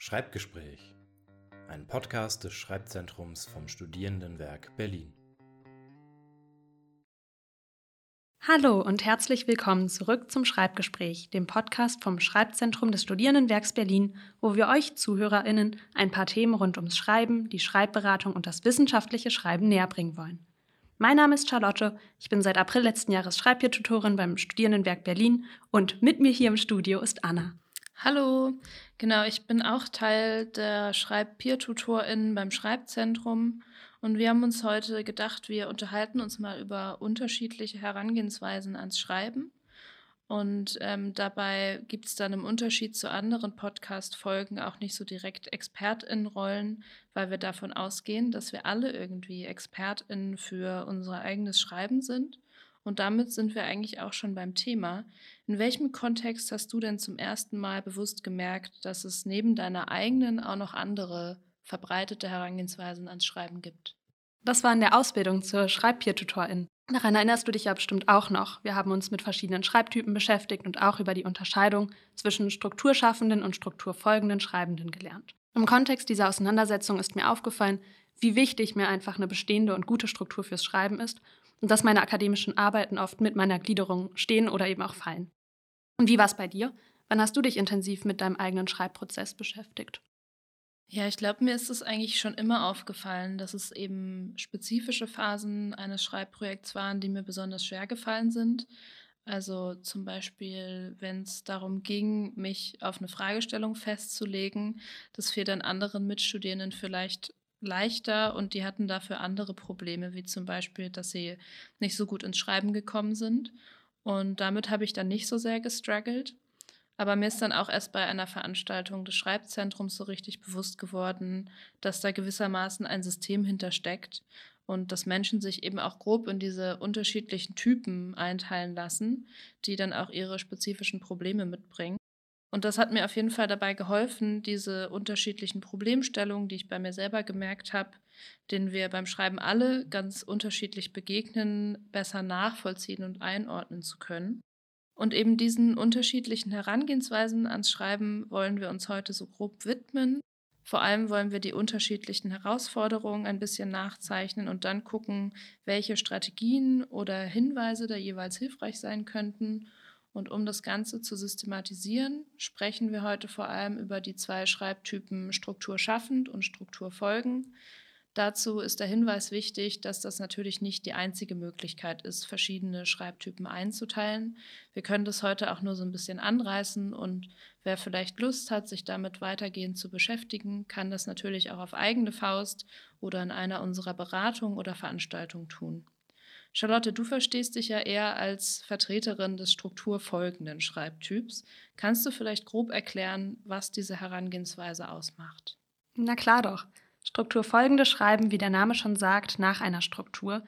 Schreibgespräch, ein Podcast des Schreibzentrums vom Studierendenwerk Berlin. Hallo und herzlich willkommen zurück zum Schreibgespräch, dem Podcast vom Schreibzentrum des Studierendenwerks Berlin, wo wir euch ZuhörerInnen ein paar Themen rund ums Schreiben, die Schreibberatung und das wissenschaftliche Schreiben näherbringen wollen. Mein Name ist Charlotte, ich bin seit April letzten Jahres Schreibtiertutorin beim Studierendenwerk Berlin und mit mir hier im Studio ist Anna. Hallo, genau, ich bin auch Teil der Schreib-Peer-TutorInnen beim Schreibzentrum. Und wir haben uns heute gedacht, wir unterhalten uns mal über unterschiedliche Herangehensweisen ans Schreiben. Und ähm, dabei gibt es dann im Unterschied zu anderen Podcast-Folgen auch nicht so direkt ExpertInnen-Rollen, weil wir davon ausgehen, dass wir alle irgendwie ExpertInnen für unser eigenes Schreiben sind. Und damit sind wir eigentlich auch schon beim Thema. In welchem Kontext hast du denn zum ersten Mal bewusst gemerkt, dass es neben deiner eigenen auch noch andere verbreitete Herangehensweisen ans Schreiben gibt? Das war in der Ausbildung zur Schreibpeer-Tutorin. Daran erinnerst du dich ja bestimmt auch noch. Wir haben uns mit verschiedenen Schreibtypen beschäftigt und auch über die Unterscheidung zwischen strukturschaffenden und strukturfolgenden Schreibenden gelernt. Im Kontext dieser Auseinandersetzung ist mir aufgefallen, wie wichtig mir einfach eine bestehende und gute Struktur fürs Schreiben ist und dass meine akademischen Arbeiten oft mit meiner Gliederung stehen oder eben auch fallen. Und wie war es bei dir? Wann hast du dich intensiv mit deinem eigenen Schreibprozess beschäftigt? Ja, ich glaube, mir ist es eigentlich schon immer aufgefallen, dass es eben spezifische Phasen eines Schreibprojekts waren, die mir besonders schwer gefallen sind. Also zum Beispiel, wenn es darum ging, mich auf eine Fragestellung festzulegen, das fiel dann anderen Mitstudierenden vielleicht leichter und die hatten dafür andere Probleme, wie zum Beispiel, dass sie nicht so gut ins Schreiben gekommen sind. Und damit habe ich dann nicht so sehr gestruggelt. Aber mir ist dann auch erst bei einer Veranstaltung des Schreibzentrums so richtig bewusst geworden, dass da gewissermaßen ein System hintersteckt und dass Menschen sich eben auch grob in diese unterschiedlichen Typen einteilen lassen, die dann auch ihre spezifischen Probleme mitbringen. Und das hat mir auf jeden Fall dabei geholfen, diese unterschiedlichen Problemstellungen, die ich bei mir selber gemerkt habe, denen wir beim Schreiben alle ganz unterschiedlich begegnen, besser nachvollziehen und einordnen zu können. Und eben diesen unterschiedlichen Herangehensweisen ans Schreiben wollen wir uns heute so grob widmen. Vor allem wollen wir die unterschiedlichen Herausforderungen ein bisschen nachzeichnen und dann gucken, welche Strategien oder Hinweise da jeweils hilfreich sein könnten. Und um das Ganze zu systematisieren, sprechen wir heute vor allem über die zwei Schreibtypen Struktur schaffend und Struktur folgen. Dazu ist der Hinweis wichtig, dass das natürlich nicht die einzige Möglichkeit ist, verschiedene Schreibtypen einzuteilen. Wir können das heute auch nur so ein bisschen anreißen und wer vielleicht Lust hat, sich damit weitergehend zu beschäftigen, kann das natürlich auch auf eigene Faust oder in einer unserer Beratungen oder Veranstaltungen tun. Charlotte, du verstehst dich ja eher als Vertreterin des strukturfolgenden Schreibtyps. Kannst du vielleicht grob erklären, was diese Herangehensweise ausmacht? Na klar doch. Strukturfolgende schreiben, wie der Name schon sagt, nach einer Struktur,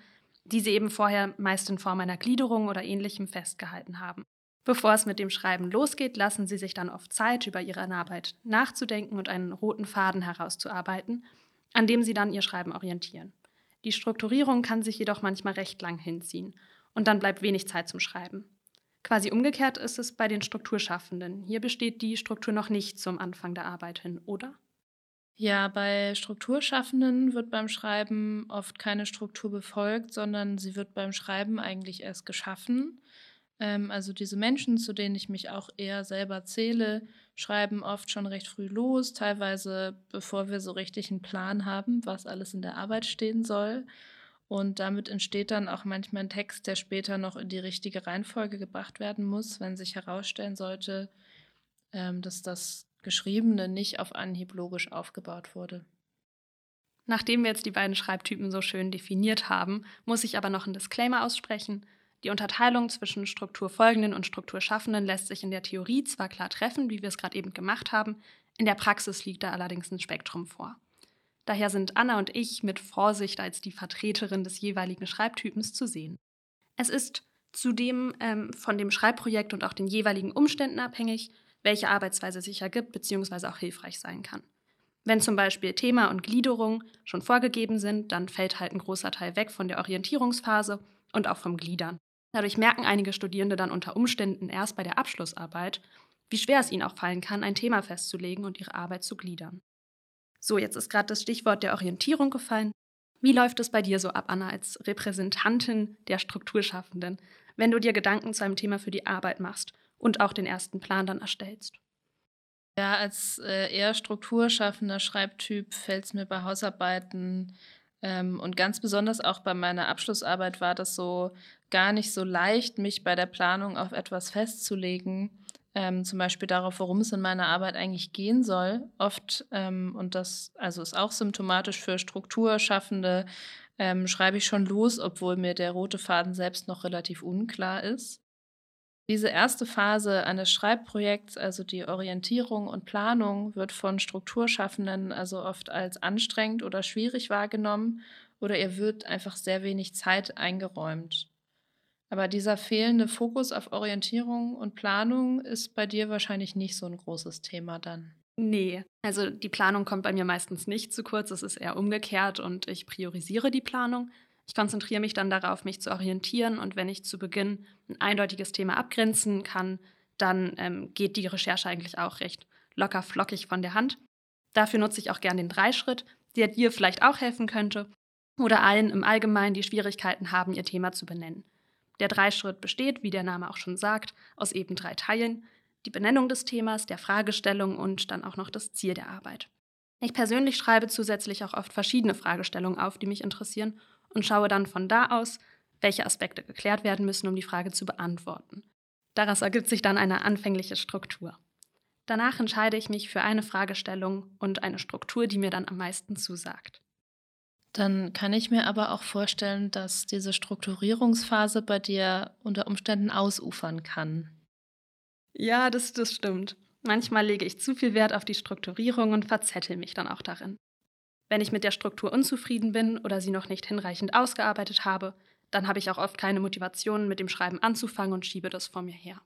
die sie eben vorher meist in Form einer Gliederung oder ähnlichem festgehalten haben. Bevor es mit dem Schreiben losgeht, lassen sie sich dann oft Zeit, über ihre Arbeit nachzudenken und einen roten Faden herauszuarbeiten, an dem sie dann ihr Schreiben orientieren. Die Strukturierung kann sich jedoch manchmal recht lang hinziehen und dann bleibt wenig Zeit zum Schreiben. Quasi umgekehrt ist es bei den Strukturschaffenden. Hier besteht die Struktur noch nicht zum Anfang der Arbeit hin, oder? Ja, bei Strukturschaffenden wird beim Schreiben oft keine Struktur befolgt, sondern sie wird beim Schreiben eigentlich erst geschaffen. Ähm, also diese Menschen, zu denen ich mich auch eher selber zähle, schreiben oft schon recht früh los, teilweise bevor wir so richtig einen Plan haben, was alles in der Arbeit stehen soll. Und damit entsteht dann auch manchmal ein Text, der später noch in die richtige Reihenfolge gebracht werden muss, wenn sich herausstellen sollte, ähm, dass das Geschriebene nicht auf Anhieb logisch aufgebaut wurde. Nachdem wir jetzt die beiden Schreibtypen so schön definiert haben, muss ich aber noch einen Disclaimer aussprechen. Die Unterteilung zwischen strukturfolgenden und strukturschaffenden lässt sich in der Theorie zwar klar treffen, wie wir es gerade eben gemacht haben, in der Praxis liegt da allerdings ein Spektrum vor. Daher sind Anna und ich mit Vorsicht als die Vertreterin des jeweiligen Schreibtypens zu sehen. Es ist zudem ähm, von dem Schreibprojekt und auch den jeweiligen Umständen abhängig, welche Arbeitsweise sich ergibt bzw. auch hilfreich sein kann. Wenn zum Beispiel Thema und Gliederung schon vorgegeben sind, dann fällt halt ein großer Teil weg von der Orientierungsphase und auch vom Gliedern. Dadurch merken einige Studierende dann unter Umständen erst bei der Abschlussarbeit, wie schwer es ihnen auch fallen kann, ein Thema festzulegen und ihre Arbeit zu gliedern. So, jetzt ist gerade das Stichwort der Orientierung gefallen. Wie läuft es bei dir so ab, Anna, als Repräsentantin der Strukturschaffenden, wenn du dir Gedanken zu einem Thema für die Arbeit machst und auch den ersten Plan dann erstellst? Ja, als äh, eher strukturschaffender Schreibtyp fällt es mir bei Hausarbeiten ähm, und ganz besonders auch bei meiner Abschlussarbeit war das so gar nicht so leicht, mich bei der Planung auf etwas festzulegen, ähm, zum Beispiel darauf, worum es in meiner Arbeit eigentlich gehen soll. Oft, ähm, und das also ist auch symptomatisch für Strukturschaffende, ähm, schreibe ich schon los, obwohl mir der rote Faden selbst noch relativ unklar ist. Diese erste Phase eines Schreibprojekts, also die Orientierung und Planung, wird von Strukturschaffenden also oft als anstrengend oder schwierig wahrgenommen oder ihr wird einfach sehr wenig Zeit eingeräumt. Aber dieser fehlende Fokus auf Orientierung und Planung ist bei dir wahrscheinlich nicht so ein großes Thema dann. Nee, also die Planung kommt bei mir meistens nicht zu kurz, es ist eher umgekehrt und ich priorisiere die Planung. Ich konzentriere mich dann darauf, mich zu orientieren und wenn ich zu Beginn ein eindeutiges Thema abgrenzen kann, dann ähm, geht die Recherche eigentlich auch recht locker flockig von der Hand. Dafür nutze ich auch gern den Dreischritt, der dir vielleicht auch helfen könnte oder allen im Allgemeinen, die Schwierigkeiten haben, ihr Thema zu benennen. Der Dreischritt besteht, wie der Name auch schon sagt, aus eben drei Teilen. Die Benennung des Themas, der Fragestellung und dann auch noch das Ziel der Arbeit. Ich persönlich schreibe zusätzlich auch oft verschiedene Fragestellungen auf, die mich interessieren und schaue dann von da aus, welche Aspekte geklärt werden müssen, um die Frage zu beantworten. Daraus ergibt sich dann eine anfängliche Struktur. Danach entscheide ich mich für eine Fragestellung und eine Struktur, die mir dann am meisten zusagt. Dann kann ich mir aber auch vorstellen, dass diese Strukturierungsphase bei dir unter Umständen ausufern kann. Ja, das, das stimmt. Manchmal lege ich zu viel Wert auf die Strukturierung und verzettel mich dann auch darin. Wenn ich mit der Struktur unzufrieden bin oder sie noch nicht hinreichend ausgearbeitet habe, dann habe ich auch oft keine Motivation, mit dem Schreiben anzufangen und schiebe das vor mir her.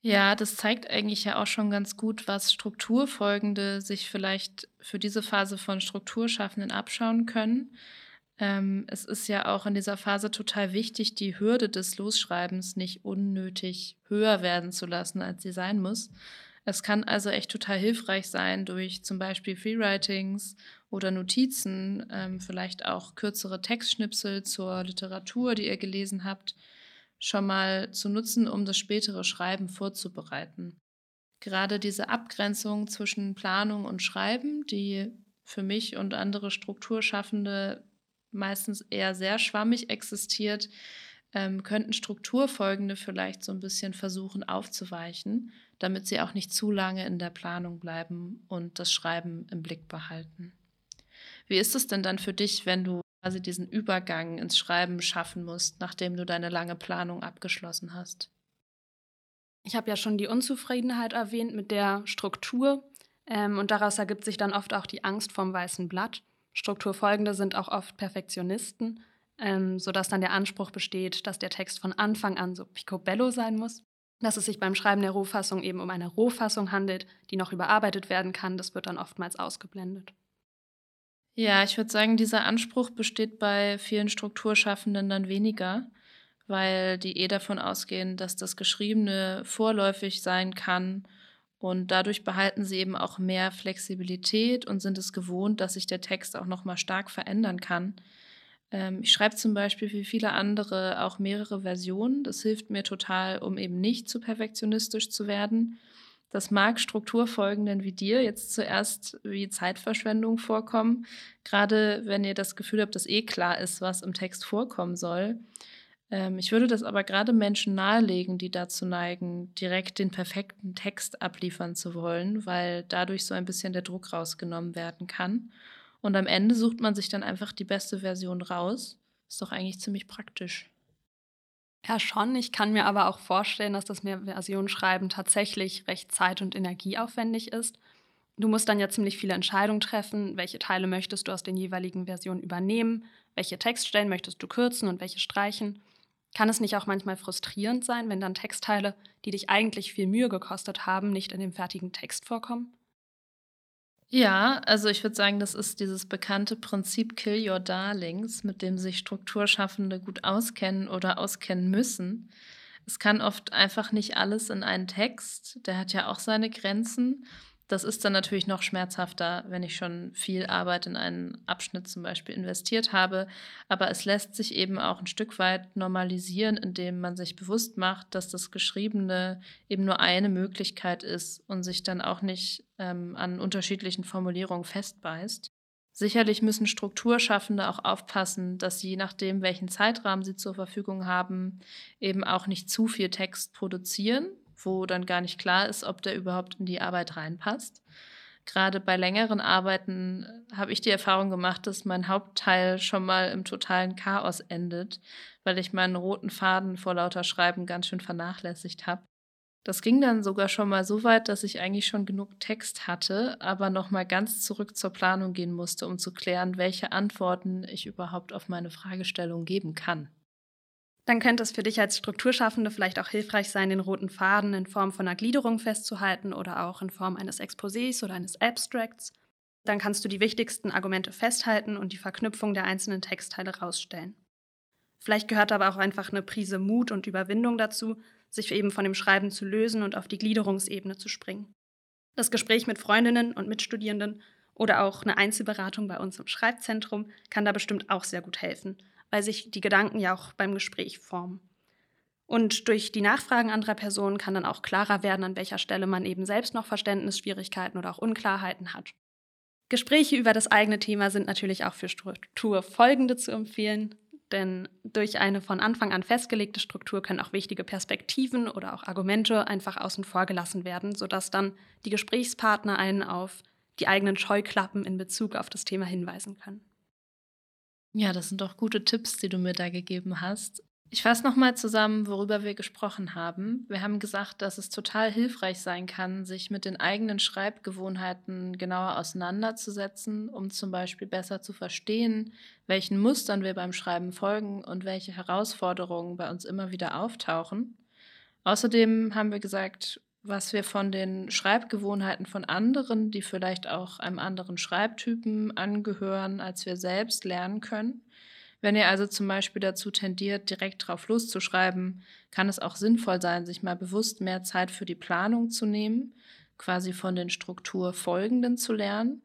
Ja, das zeigt eigentlich ja auch schon ganz gut, was Strukturfolgende sich vielleicht für diese Phase von Strukturschaffenden abschauen können. Ähm, es ist ja auch in dieser Phase total wichtig, die Hürde des Losschreibens nicht unnötig höher werden zu lassen, als sie sein muss. Es kann also echt total hilfreich sein, durch zum Beispiel Freewritings oder Notizen, ähm, vielleicht auch kürzere Textschnipsel zur Literatur, die ihr gelesen habt, schon mal zu nutzen, um das spätere Schreiben vorzubereiten. Gerade diese Abgrenzung zwischen Planung und Schreiben, die für mich und andere Strukturschaffende meistens eher sehr schwammig existiert, ähm, könnten Strukturfolgende vielleicht so ein bisschen versuchen aufzuweichen, damit sie auch nicht zu lange in der Planung bleiben und das Schreiben im Blick behalten. Wie ist es denn dann für dich, wenn du quasi diesen Übergang ins Schreiben schaffen musst, nachdem du deine lange Planung abgeschlossen hast. Ich habe ja schon die Unzufriedenheit erwähnt mit der Struktur ähm, und daraus ergibt sich dann oft auch die Angst vom weißen Blatt. Strukturfolgende sind auch oft Perfektionisten, ähm, sodass dann der Anspruch besteht, dass der Text von Anfang an so picobello sein muss. Dass es sich beim Schreiben der Rohfassung eben um eine Rohfassung handelt, die noch überarbeitet werden kann, das wird dann oftmals ausgeblendet. Ja, ich würde sagen, dieser Anspruch besteht bei vielen Strukturschaffenden dann weniger, weil die eh davon ausgehen, dass das Geschriebene vorläufig sein kann und dadurch behalten sie eben auch mehr Flexibilität und sind es gewohnt, dass sich der Text auch nochmal stark verändern kann. Ähm, ich schreibe zum Beispiel wie viele andere auch mehrere Versionen. Das hilft mir total, um eben nicht zu perfektionistisch zu werden. Das mag Strukturfolgenden wie dir jetzt zuerst wie Zeitverschwendung vorkommen, gerade wenn ihr das Gefühl habt, dass eh klar ist, was im Text vorkommen soll. Ähm, ich würde das aber gerade Menschen nahelegen, die dazu neigen, direkt den perfekten Text abliefern zu wollen, weil dadurch so ein bisschen der Druck rausgenommen werden kann. Und am Ende sucht man sich dann einfach die beste Version raus. Ist doch eigentlich ziemlich praktisch. Ja, schon. Ich kann mir aber auch vorstellen, dass das mehr Versionsschreiben tatsächlich recht zeit- und energieaufwendig ist. Du musst dann ja ziemlich viele Entscheidungen treffen, welche Teile möchtest du aus den jeweiligen Versionen übernehmen, welche Textstellen möchtest du kürzen und welche streichen. Kann es nicht auch manchmal frustrierend sein, wenn dann Textteile, die dich eigentlich viel Mühe gekostet haben, nicht in dem fertigen Text vorkommen? Ja, also ich würde sagen, das ist dieses bekannte Prinzip Kill Your Darlings, mit dem sich Strukturschaffende gut auskennen oder auskennen müssen. Es kann oft einfach nicht alles in einen Text. Der hat ja auch seine Grenzen. Das ist dann natürlich noch schmerzhafter, wenn ich schon viel Arbeit in einen Abschnitt zum Beispiel investiert habe. Aber es lässt sich eben auch ein Stück weit normalisieren, indem man sich bewusst macht, dass das Geschriebene eben nur eine Möglichkeit ist und sich dann auch nicht ähm, an unterschiedlichen Formulierungen festbeißt. Sicherlich müssen Strukturschaffende auch aufpassen, dass sie, je nachdem, welchen Zeitrahmen sie zur Verfügung haben, eben auch nicht zu viel Text produzieren, wo dann gar nicht klar ist, ob der überhaupt in die Arbeit reinpasst. Gerade bei längeren Arbeiten äh, habe ich die Erfahrung gemacht, dass mein Hauptteil schon mal im totalen Chaos endet, weil ich meinen roten Faden vor lauter Schreiben ganz schön vernachlässigt habe. Das ging dann sogar schon mal so weit, dass ich eigentlich schon genug Text hatte, aber noch mal ganz zurück zur Planung gehen musste, um zu klären, welche Antworten ich überhaupt auf meine Fragestellung geben kann. Dann könnte es für dich als Strukturschaffende vielleicht auch hilfreich sein, den roten Faden in Form von einer Gliederung festzuhalten oder auch in Form eines Exposés oder eines Abstracts. Dann kannst du die wichtigsten Argumente festhalten und die Verknüpfung der einzelnen Textteile rausstellen. Vielleicht gehört aber auch einfach eine Prise Mut und Überwindung dazu, sich eben von dem Schreiben zu lösen und auf die Gliederungsebene zu springen. Das Gespräch mit Freundinnen und Mitstudierenden oder auch eine Einzelberatung bei uns im Schreibzentrum kann da bestimmt auch sehr gut helfen weil sich die Gedanken ja auch beim Gespräch formen. Und durch die Nachfragen anderer Personen kann dann auch klarer werden, an welcher Stelle man eben selbst noch Verständnisschwierigkeiten oder auch Unklarheiten hat. Gespräche über das eigene Thema sind natürlich auch für Struktur folgende zu empfehlen, denn durch eine von Anfang an festgelegte Struktur können auch wichtige Perspektiven oder auch Argumente einfach außen vor gelassen werden, sodass dann die Gesprächspartner einen auf die eigenen Scheuklappen in Bezug auf das Thema hinweisen können. Ja, das sind doch gute Tipps, die du mir da gegeben hast. Ich fasse nochmal zusammen, worüber wir gesprochen haben. Wir haben gesagt, dass es total hilfreich sein kann, sich mit den eigenen Schreibgewohnheiten genauer auseinanderzusetzen, um zum Beispiel besser zu verstehen, welchen Mustern wir beim Schreiben folgen und welche Herausforderungen bei uns immer wieder auftauchen. Außerdem haben wir gesagt, was wir von den Schreibgewohnheiten von anderen, die vielleicht auch einem anderen Schreibtypen angehören, als wir selbst lernen können. Wenn ihr also zum Beispiel dazu tendiert, direkt drauf loszuschreiben, kann es auch sinnvoll sein, sich mal bewusst mehr Zeit für die Planung zu nehmen, quasi von den Strukturfolgenden zu lernen.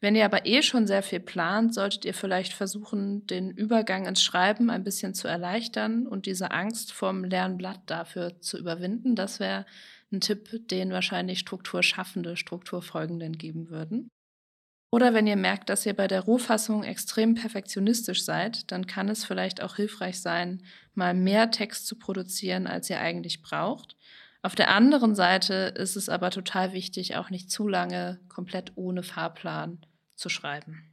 Wenn ihr aber eh schon sehr viel plant, solltet ihr vielleicht versuchen, den Übergang ins Schreiben ein bisschen zu erleichtern und diese Angst vom leeren Blatt dafür zu überwinden. Das wäre ein Tipp, den wahrscheinlich Strukturschaffende Strukturfolgenden geben würden. Oder wenn ihr merkt, dass ihr bei der Rohfassung extrem perfektionistisch seid, dann kann es vielleicht auch hilfreich sein, mal mehr Text zu produzieren, als ihr eigentlich braucht. Auf der anderen Seite ist es aber total wichtig, auch nicht zu lange komplett ohne Fahrplan zu schreiben.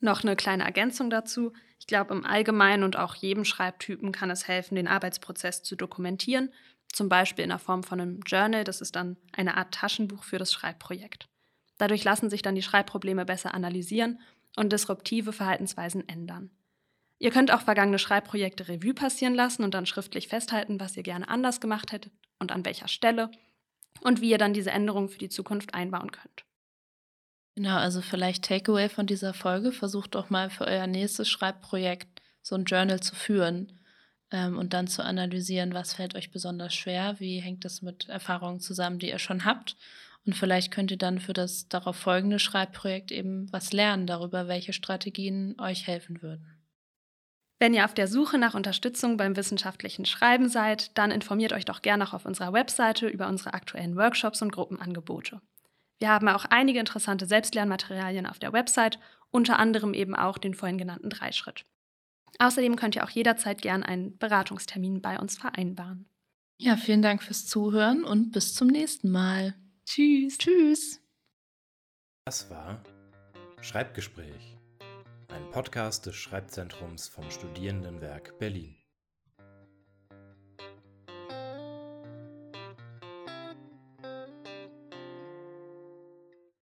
Noch eine kleine Ergänzung dazu. Ich glaube, im Allgemeinen und auch jedem Schreibtypen kann es helfen, den Arbeitsprozess zu dokumentieren zum Beispiel in der Form von einem Journal. Das ist dann eine Art Taschenbuch für das Schreibprojekt. Dadurch lassen sich dann die Schreibprobleme besser analysieren und disruptive Verhaltensweisen ändern. Ihr könnt auch vergangene Schreibprojekte Revue passieren lassen und dann schriftlich festhalten, was ihr gerne anders gemacht hättet und an welcher Stelle und wie ihr dann diese Änderungen für die Zukunft einbauen könnt. Genau, also vielleicht Takeaway von dieser Folge, versucht doch mal für euer nächstes Schreibprojekt so ein Journal zu führen ähm, und dann zu analysieren, was fällt euch besonders schwer, wie hängt das mit Erfahrungen zusammen, die ihr schon habt. Und vielleicht könnt ihr dann für das darauf folgende Schreibprojekt eben was lernen darüber, welche Strategien euch helfen würden. Wenn ihr auf der Suche nach Unterstützung beim wissenschaftlichen Schreiben seid, dann informiert euch doch gerne auch auf unserer Webseite über unsere aktuellen Workshops und Gruppenangebote. Wir haben auch einige interessante Selbstlernmaterialien auf der Website, unter anderem eben auch den vorhin genannten Dreischritt. Außerdem könnt ihr auch jederzeit gern einen Beratungstermin bei uns vereinbaren. Ja, vielen Dank fürs Zuhören und bis zum nächsten Mal. Tschüss. Tschüss. Das war Schreibgespräch, ein Podcast des Schreibzentrums vom Studierendenwerk Berlin.